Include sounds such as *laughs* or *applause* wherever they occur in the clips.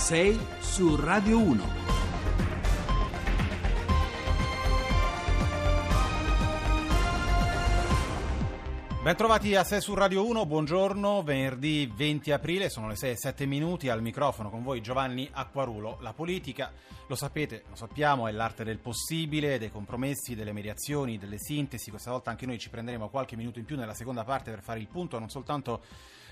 6 su Radio 1. Bentrovati a 6 su Radio 1, buongiorno, venerdì 20 aprile, sono le 6 e 7 minuti, al microfono con voi Giovanni Acquarulo. La politica, lo sapete, lo sappiamo, è l'arte del possibile, dei compromessi, delle mediazioni, delle sintesi, questa volta anche noi ci prenderemo qualche minuto in più nella seconda parte per fare il punto non soltanto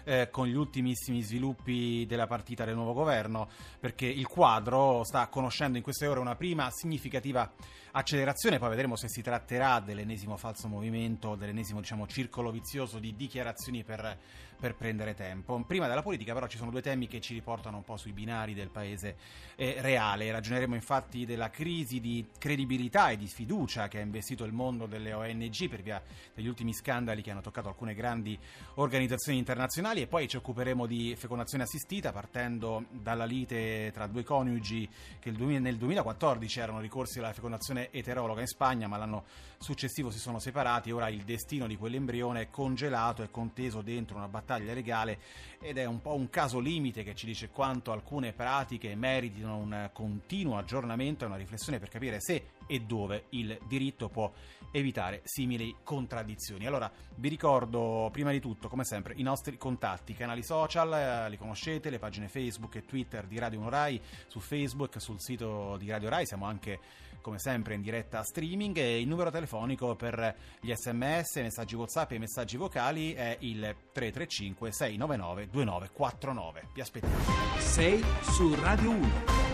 eh, con gli ultimissimi sviluppi della partita del nuovo governo, perché il quadro sta conoscendo in queste ore una prima significativa accelerazione, poi vedremo se si tratterà dell'ennesimo falso movimento, dell'ennesimo diciamo, circolo vizioso di dichiarazioni per, per, prendere tempo. Prima della politica però ci sono due temi che ci riportano un po' sui binari del paese eh, reale, ragioneremo infatti della crisi di credibilità e di fiducia che ha investito il mondo delle ONG per via degli ultimi scandali che hanno toccato alcune grandi organizzazioni internazionali e poi ci occuperemo di fecondazione assistita partendo dalla lite tra due coniugi che nel 2014 erano ricorsi alla fecondazione eterologa in Spagna, ma l'anno successivo si sono separati. Ora il destino di quell'embrione è congelato e conteso dentro una battaglia legale ed è un po' un caso limite che ci dice quanto alcune pratiche meritino un continuo aggiornamento e una riflessione per capire se e dove il diritto può evitare simili contraddizioni. Allora, vi ricordo prima di tutto, come sempre, i nostri contatti, i canali social, eh, li conoscete, le pagine Facebook e Twitter di Radio 1 Rai, su Facebook, sul sito di Radio Rai, siamo anche come sempre in diretta streaming e il numero telefonico per gli sms, messaggi whatsapp e messaggi vocali è il 335 699 2949. Vi aspettiamo. 6 su Radio 1.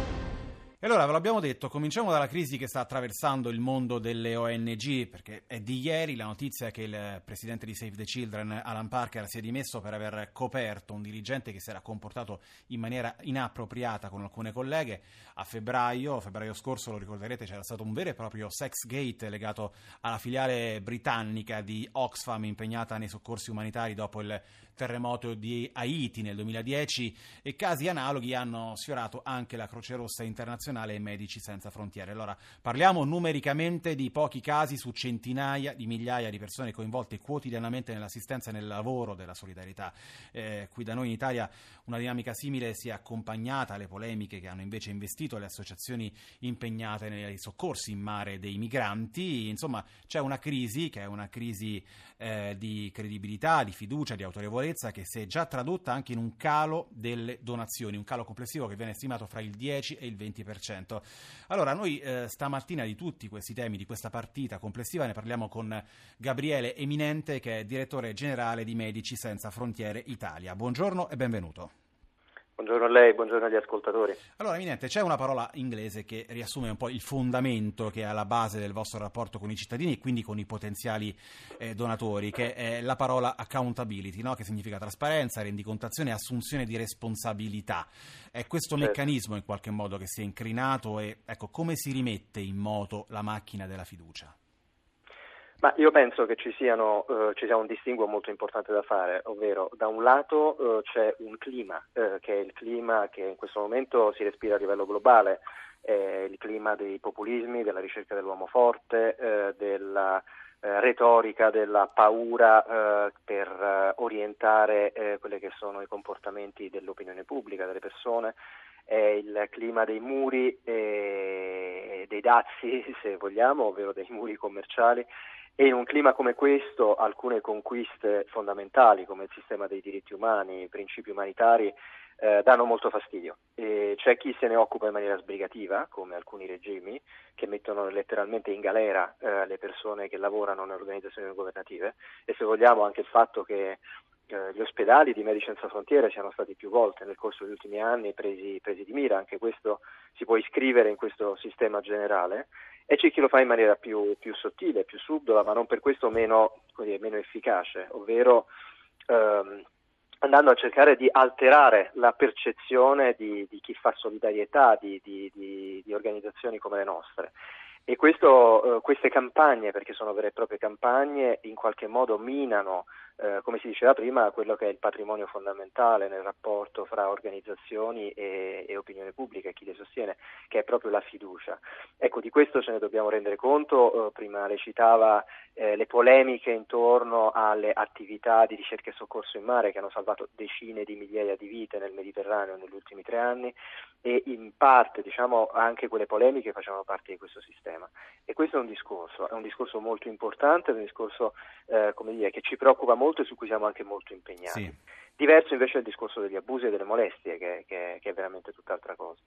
Allora ve l'abbiamo detto, cominciamo dalla crisi che sta attraversando il mondo delle ONG, perché è di ieri la notizia che il presidente di Save the Children, Alan Parker, si è dimesso per aver coperto un dirigente che si era comportato in maniera inappropriata con alcune colleghe. A febbraio, febbraio scorso, lo ricorderete, c'era stato un vero e proprio sex gate legato alla filiale britannica di Oxfam impegnata nei soccorsi umanitari dopo il terremoto di Haiti nel 2010 e casi analoghi hanno sfiorato anche la Croce Rossa internazionale e Medici Senza Frontiere. Allora parliamo numericamente di pochi casi su centinaia di migliaia di persone coinvolte quotidianamente nell'assistenza e nel lavoro della solidarietà. Eh, qui da noi in Italia una dinamica simile si è accompagnata alle polemiche che hanno invece investito le associazioni impegnate nei soccorsi in mare dei migranti. Insomma, c'è una crisi che è una crisi eh, di credibilità, di fiducia, di autorevolezza consapevolezza che si è già tradotta anche in un calo delle donazioni, un calo complessivo che viene stimato fra il 10 e il 20%. Allora, noi eh, stamattina di tutti questi temi, di questa partita complessiva, ne parliamo con Gabriele Eminente, che è direttore generale di Medici Senza Frontiere Italia. Buongiorno e benvenuto. Buongiorno a lei, buongiorno agli ascoltatori. Allora, Eminente, c'è una parola inglese che riassume un po' il fondamento che è alla base del vostro rapporto con i cittadini e quindi con i potenziali eh, donatori, che è la parola accountability, no? che significa trasparenza, rendicontazione e assunzione di responsabilità. È questo certo. meccanismo in qualche modo che si è incrinato e ecco, come si rimette in moto la macchina della fiducia? Ma io penso che ci, siano, eh, ci, sia un distinguo molto importante da fare, ovvero da un lato eh, c'è un clima, eh, che è il clima che in questo momento si respira a livello globale, il clima dei populismi, della ricerca dell'uomo forte, eh, della eh, retorica, della paura eh, per orientare quelli che sono i comportamenti dell'opinione pubblica, delle persone, è il clima dei muri e dei dazi, *laughs* se vogliamo, ovvero dei muri commerciali e in un clima come questo alcune conquiste fondamentali come il sistema dei diritti umani, i principi umanitari eh, danno molto fastidio. E c'è chi se ne occupa in maniera sbrigativa, come alcuni regimi, che mettono letteralmente in galera eh, le persone che lavorano nelle organizzazioni governative. E se vogliamo anche il fatto che eh, gli ospedali di Medici Senza Frontiere siano stati più volte nel corso degli ultimi anni presi, presi di mira, anche questo si può iscrivere in questo sistema generale e c'è chi lo fa in maniera più, più sottile, più subdola, ma non per questo meno, dire, meno efficace, ovvero ehm, andando a cercare di alterare la percezione di, di chi fa solidarietà, di, di, di organizzazioni come le nostre. E questo, eh, queste campagne, perché sono vere e proprie campagne, in qualche modo minano eh, come si diceva prima, quello che è il patrimonio fondamentale nel rapporto fra organizzazioni e, e, opinione pubblica e chi le sostiene, che è proprio la fiducia. Ecco, di questo ce ne dobbiamo rendere conto, eh, prima lei citava eh, le polemiche intorno alle attività di ricerca e soccorso in mare che hanno salvato decine di migliaia di vite nel Mediterraneo negli ultimi tre anni e in parte diciamo, anche quelle polemiche facevano parte di questo sistema. E questo è un discorso, è un discorso molto importante, è un discorso eh, dire, che ci preoccupa molto e su cui siamo anche molto impegnati. Sì. Diverso invece è il discorso degli abusi e delle molestie, che, che, che è veramente tutt'altra cosa.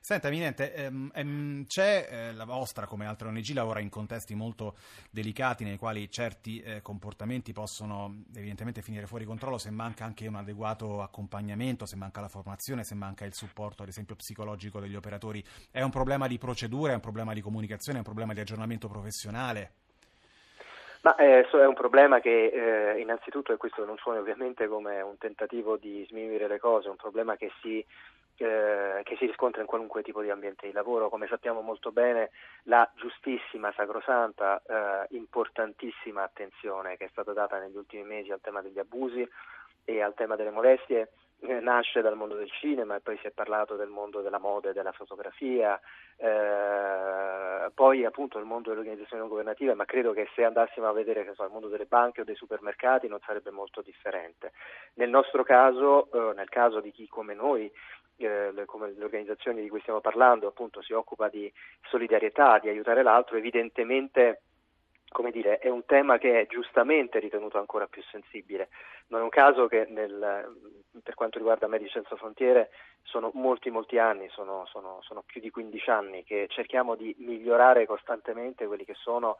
Senta, Eminente, ehm, ehm, c'è eh, la vostra, come altre ONG, lavora in contesti molto delicati nei quali certi eh, comportamenti possono evidentemente finire fuori controllo se manca anche un adeguato accompagnamento, se manca la formazione, se manca il supporto, ad esempio, psicologico degli operatori. È un problema di procedura, è un problema di comunicazione, è un problema di aggiornamento professionale? Ma eh, è un problema che eh, innanzitutto, e questo non suona ovviamente come un tentativo di sminuire le cose, è un problema che si, eh, che si, riscontra in qualunque tipo di ambiente di lavoro. Come sappiamo molto bene, la giustissima, sacrosanta, eh, importantissima attenzione che è stata data negli ultimi mesi al tema degli abusi e al tema delle molestie eh, nasce dal mondo del cinema e poi si è parlato del mondo della moda e della fotografia, eh, poi appunto il mondo delle organizzazioni non governative, ma credo che se andassimo a vedere so, il mondo delle banche o dei supermercati non sarebbe molto differente. Nel nostro caso, eh, nel caso di chi come noi eh, le, come le organizzazioni di cui stiamo parlando appunto si occupa di solidarietà, di aiutare l'altro, evidentemente come dire, è un tema che è giustamente ritenuto ancora più sensibile. Non è un caso che nel, per quanto riguarda Medici Senza Frontiere sono molti molti anni, sono, sono, sono, più di 15 anni che cerchiamo di migliorare costantemente quelli che sono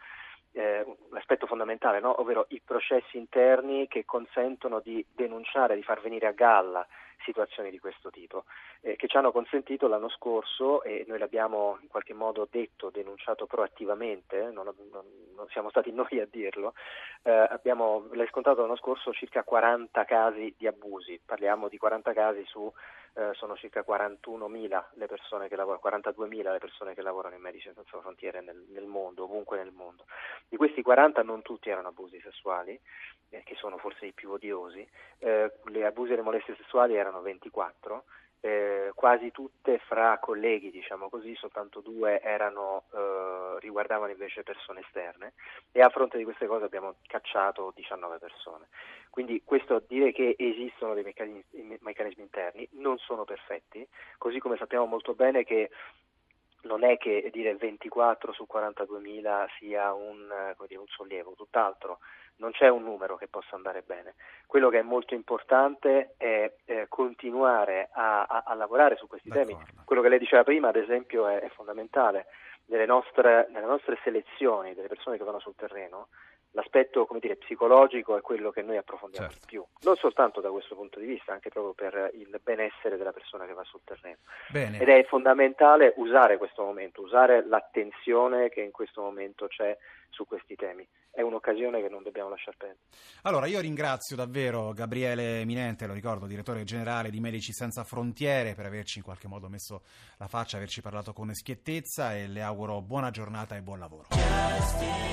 eh, l'aspetto fondamentale, no? ovvero i processi interni che consentono di denunciare, di far venire a galla situazioni di questo tipo, eh, che ci hanno consentito l'anno scorso, e noi l'abbiamo in qualche modo detto, denunciato proattivamente, non, non, non siamo stati *laughs* noi a dirlo, eh, abbiamo riscontrato l'anno scorso circa 40 casi di abusi, parliamo di 40 casi su eh, sono circa 41.000 le persone che lavorano, 42.000 le persone che lavorano in Medici Senza Frontiere nel, nel, mondo, ovunque nel mondo. Di questi 40 non tutti erano abusi sessuali, eh, che sono forse i più odiosi, eh, le abusi e le molestie sessuali erano 24, eh, quasi tutte fra colleghi, diciamo così, soltanto due erano, eh, riguardavano invece persone esterne e a fronte di queste cose abbiamo cacciato 19 persone. Quindi questo dire che esistono dei meccanismi, meccanismi interni non sono perfetti, così come sappiamo molto bene che non è che dire 24 su 42.000 sia un, dire, un, sollievo, tutt'altro, non c'è un numero che possa andare bene. Quello che è molto importante è eh, continuare a, a, a, lavorare su questi D'accordo. temi. Quello che lei diceva prima, ad esempio, è, è fondamentale. Nelle nostre, nelle nostre selezioni delle persone che vanno sul terreno, l'aspetto dire, psicologico è quello che noi approfondiamo certo. di più, non soltanto da questo punto di vista, anche proprio per il benessere della persona che va sul terreno. Bene. Ed è fondamentale usare questo momento, usare l'attenzione che in questo momento c'è su questi temi. È un'occasione che non dobbiamo lasciare perdere. Allora, io ringrazio davvero Gabriele Minente, lo ricordo, direttore generale di Medici Senza Frontiere, per averci in qualche modo messo la faccia, averci parlato con schiettezza e le auguro buona giornata e buon lavoro.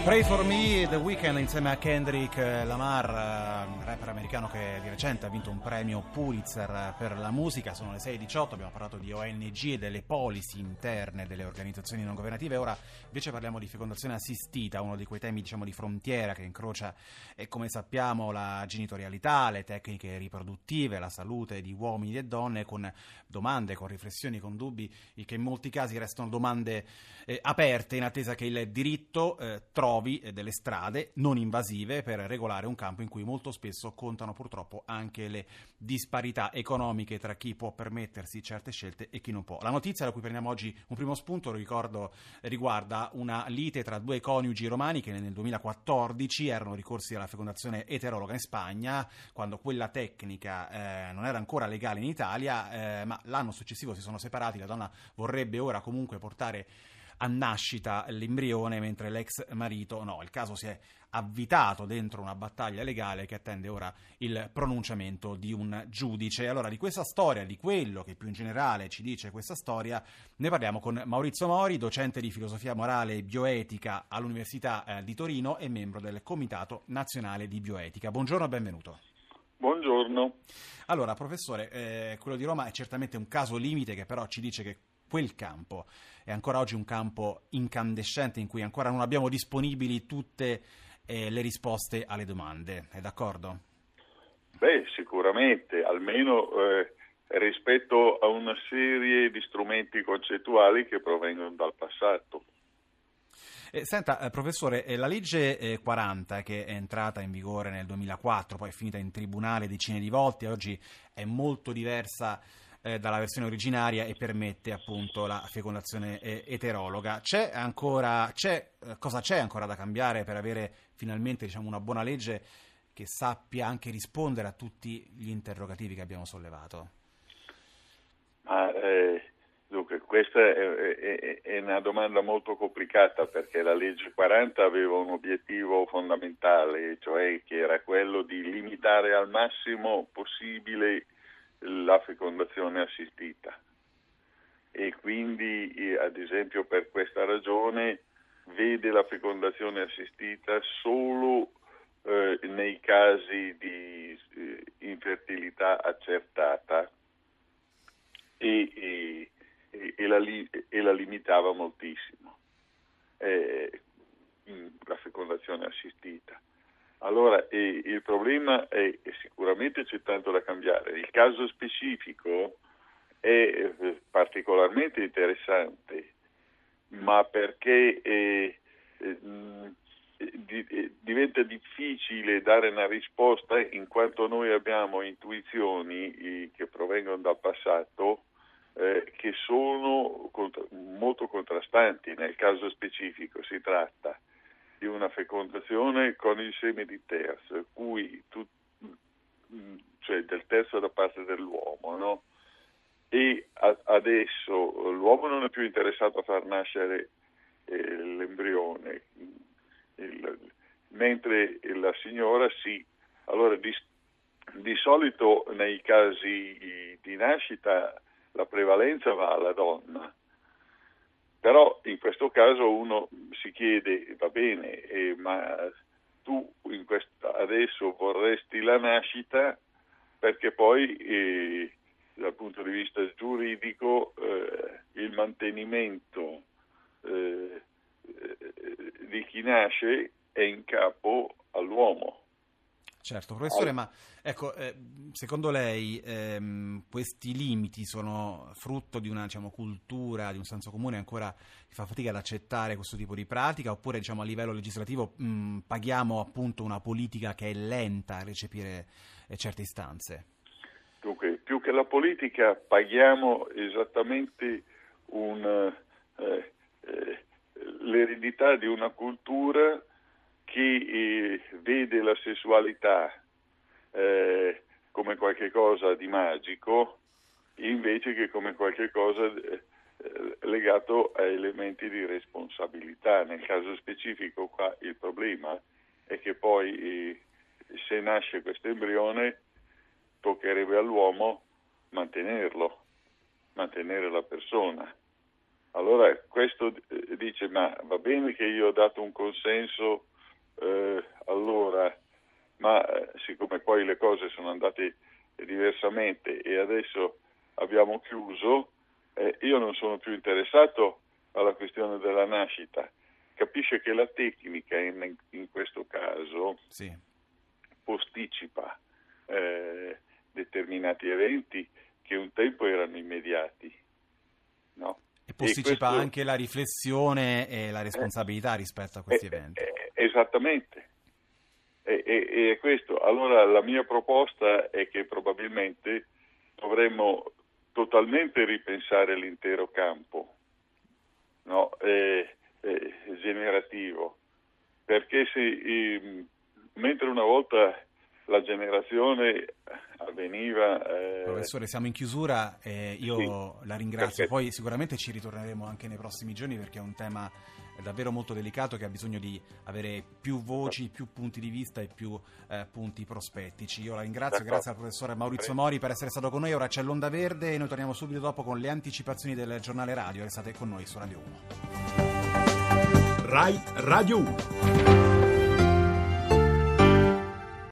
Pray for me, The Weeknd insieme a Kendrick Lamar, eh, rapper americano che di recente ha vinto un premio Pulitzer per la musica, sono le 6.18, abbiamo parlato di ONG e delle policy interne delle organizzazioni non governative, ora invece parliamo di fecondazione assistita, uno di quei temi diciamo di frontiera che incrocia, e come sappiamo, la genitorialità, le tecniche riproduttive, la salute di uomini e donne, con domande, con riflessioni, con dubbi, che in molti casi restano domande eh, aperte in attesa che il diritto eh, trovi eh, delle strade non invasive per regolare un campo in cui molto spesso contano purtroppo anche le disparità economiche tra chi può permettersi certe scelte e chi non può. La notizia da cui prendiamo oggi un primo spunto, ricordo, riguarda una lite tra due coniugi romani che nel 2014 erano ricorsi alla fecondazione eterologa in Spagna, quando quella tecnica eh, non era ancora legale in Italia, eh, ma l'anno successivo si sono separati, la donna vorrebbe ora comunque portare a nascita l'embrione mentre l'ex marito no. Il caso si è avvitato dentro una battaglia legale che attende ora il pronunciamento di un giudice. Allora, di questa storia, di quello che più in generale ci dice questa storia, ne parliamo con Maurizio Mori, docente di filosofia morale e bioetica all'Università eh, di Torino e membro del Comitato Nazionale di Bioetica. Buongiorno e benvenuto. Buongiorno. Allora, professore, eh, quello di Roma è certamente un caso limite che però ci dice che quel campo è ancora oggi un campo incandescente in cui ancora non abbiamo disponibili tutte eh, le risposte alle domande. È d'accordo? Beh, sicuramente, almeno eh, rispetto a una serie di strumenti concettuali che provengono dal passato. Eh, senta, eh, professore, eh, la legge eh, 40 che è entrata in vigore nel 2004, poi è finita in tribunale decine di volte, oggi è molto diversa eh, dalla versione originaria e permette appunto la fecondazione eh, eterologa. C'è ancora, c'è, cosa c'è ancora da cambiare per avere finalmente diciamo, una buona legge che sappia anche rispondere a tutti gli interrogativi che abbiamo sollevato? Ma, eh, Dunque, questa è, è, è, una domanda molto complicata perché la legge 40 aveva un obiettivo fondamentale, cioè che era quello di limitare al massimo possibile la fecondazione assistita. E quindi, ad esempio, per questa ragione vede la fecondazione assistita solo eh, nei casi di eh, infertilità accertata e, e e, la, e la, limitava moltissimo, eh, la fecondazione assistita. Allora eh, il problema è, è sicuramente c'è tanto da cambiare. Il caso specifico è eh, particolarmente interessante, ma perché eh, eh, di, diventa difficile dare una risposta in quanto noi abbiamo intuizioni che provengono dal passato eh, che sono molto contrastanti. Nel caso specifico si tratta di una fecondazione con il seme di terzo, cui tu, cioè del terzo da parte dell'uomo, no? e a- adesso l'uomo non è più interessato a far nascere eh, l'embrione, il, mentre la signora sì. Allora di, di solito nei casi di nascita la prevalenza va alla donna. Però in questo caso uno si chiede, va bene, eh, ma tu questa, adesso vorresti la nascita perché poi eh, dal punto di vista giuridico eh, il mantenimento eh, di chi nasce è in capo all'uomo. Certo, professore, ma ecco, eh, secondo lei ehm, questi limiti sono frutto di una diciamo, cultura, di un senso comune ancora che fa fatica ad accettare questo tipo di pratica oppure diciamo, a livello legislativo mh, paghiamo appunto una politica che è lenta a recepire eh, certe istanze? Dunque, più che la politica paghiamo esattamente un, eh, eh l'eredità di una cultura che eh, vede la sessualità eh, come qualcosa di magico invece che come qualcosa eh, legato a elementi di responsabilità. Nel caso specifico qua il problema è che poi eh, se nasce questo embrione toccherebbe all'uomo mantenerlo, mantenere la persona. Allora questo dice ma va bene che io ho dato un consenso eh, allora, ma eh, siccome poi le cose sono andate diversamente e adesso abbiamo chiuso, eh, io non sono più interessato alla questione della nascita. Capisce che la tecnica in, in questo caso sì. posticipa eh, determinati eventi che un tempo erano immediati. No? Posticipa questo... anche la riflessione e la responsabilità rispetto a questi eh, eventi. Eh, Esattamente. E, questo. Allora la mia proposta è che probabilmente dovremmo totalmente ripensare l'intero campo no? eh, eh, generativo, perché se, eh, mentre una volta la generazione avveniva. Eh... Professore, siamo in chiusura e io sì, la ringrazio. Perfetto. Poi sicuramente ci ritorneremo anche nei prossimi giorni perché è un tema davvero molto delicato che ha bisogno di avere più voci, più punti di vista e più eh, punti prospettici. Io la ringrazio, D'accordo. grazie al professore Maurizio Mori per essere stato con noi. Ora c'è l'Onda Verde e noi torniamo subito dopo con le anticipazioni del giornale radio. Restate con noi su Radio 1. RAI Radio 1.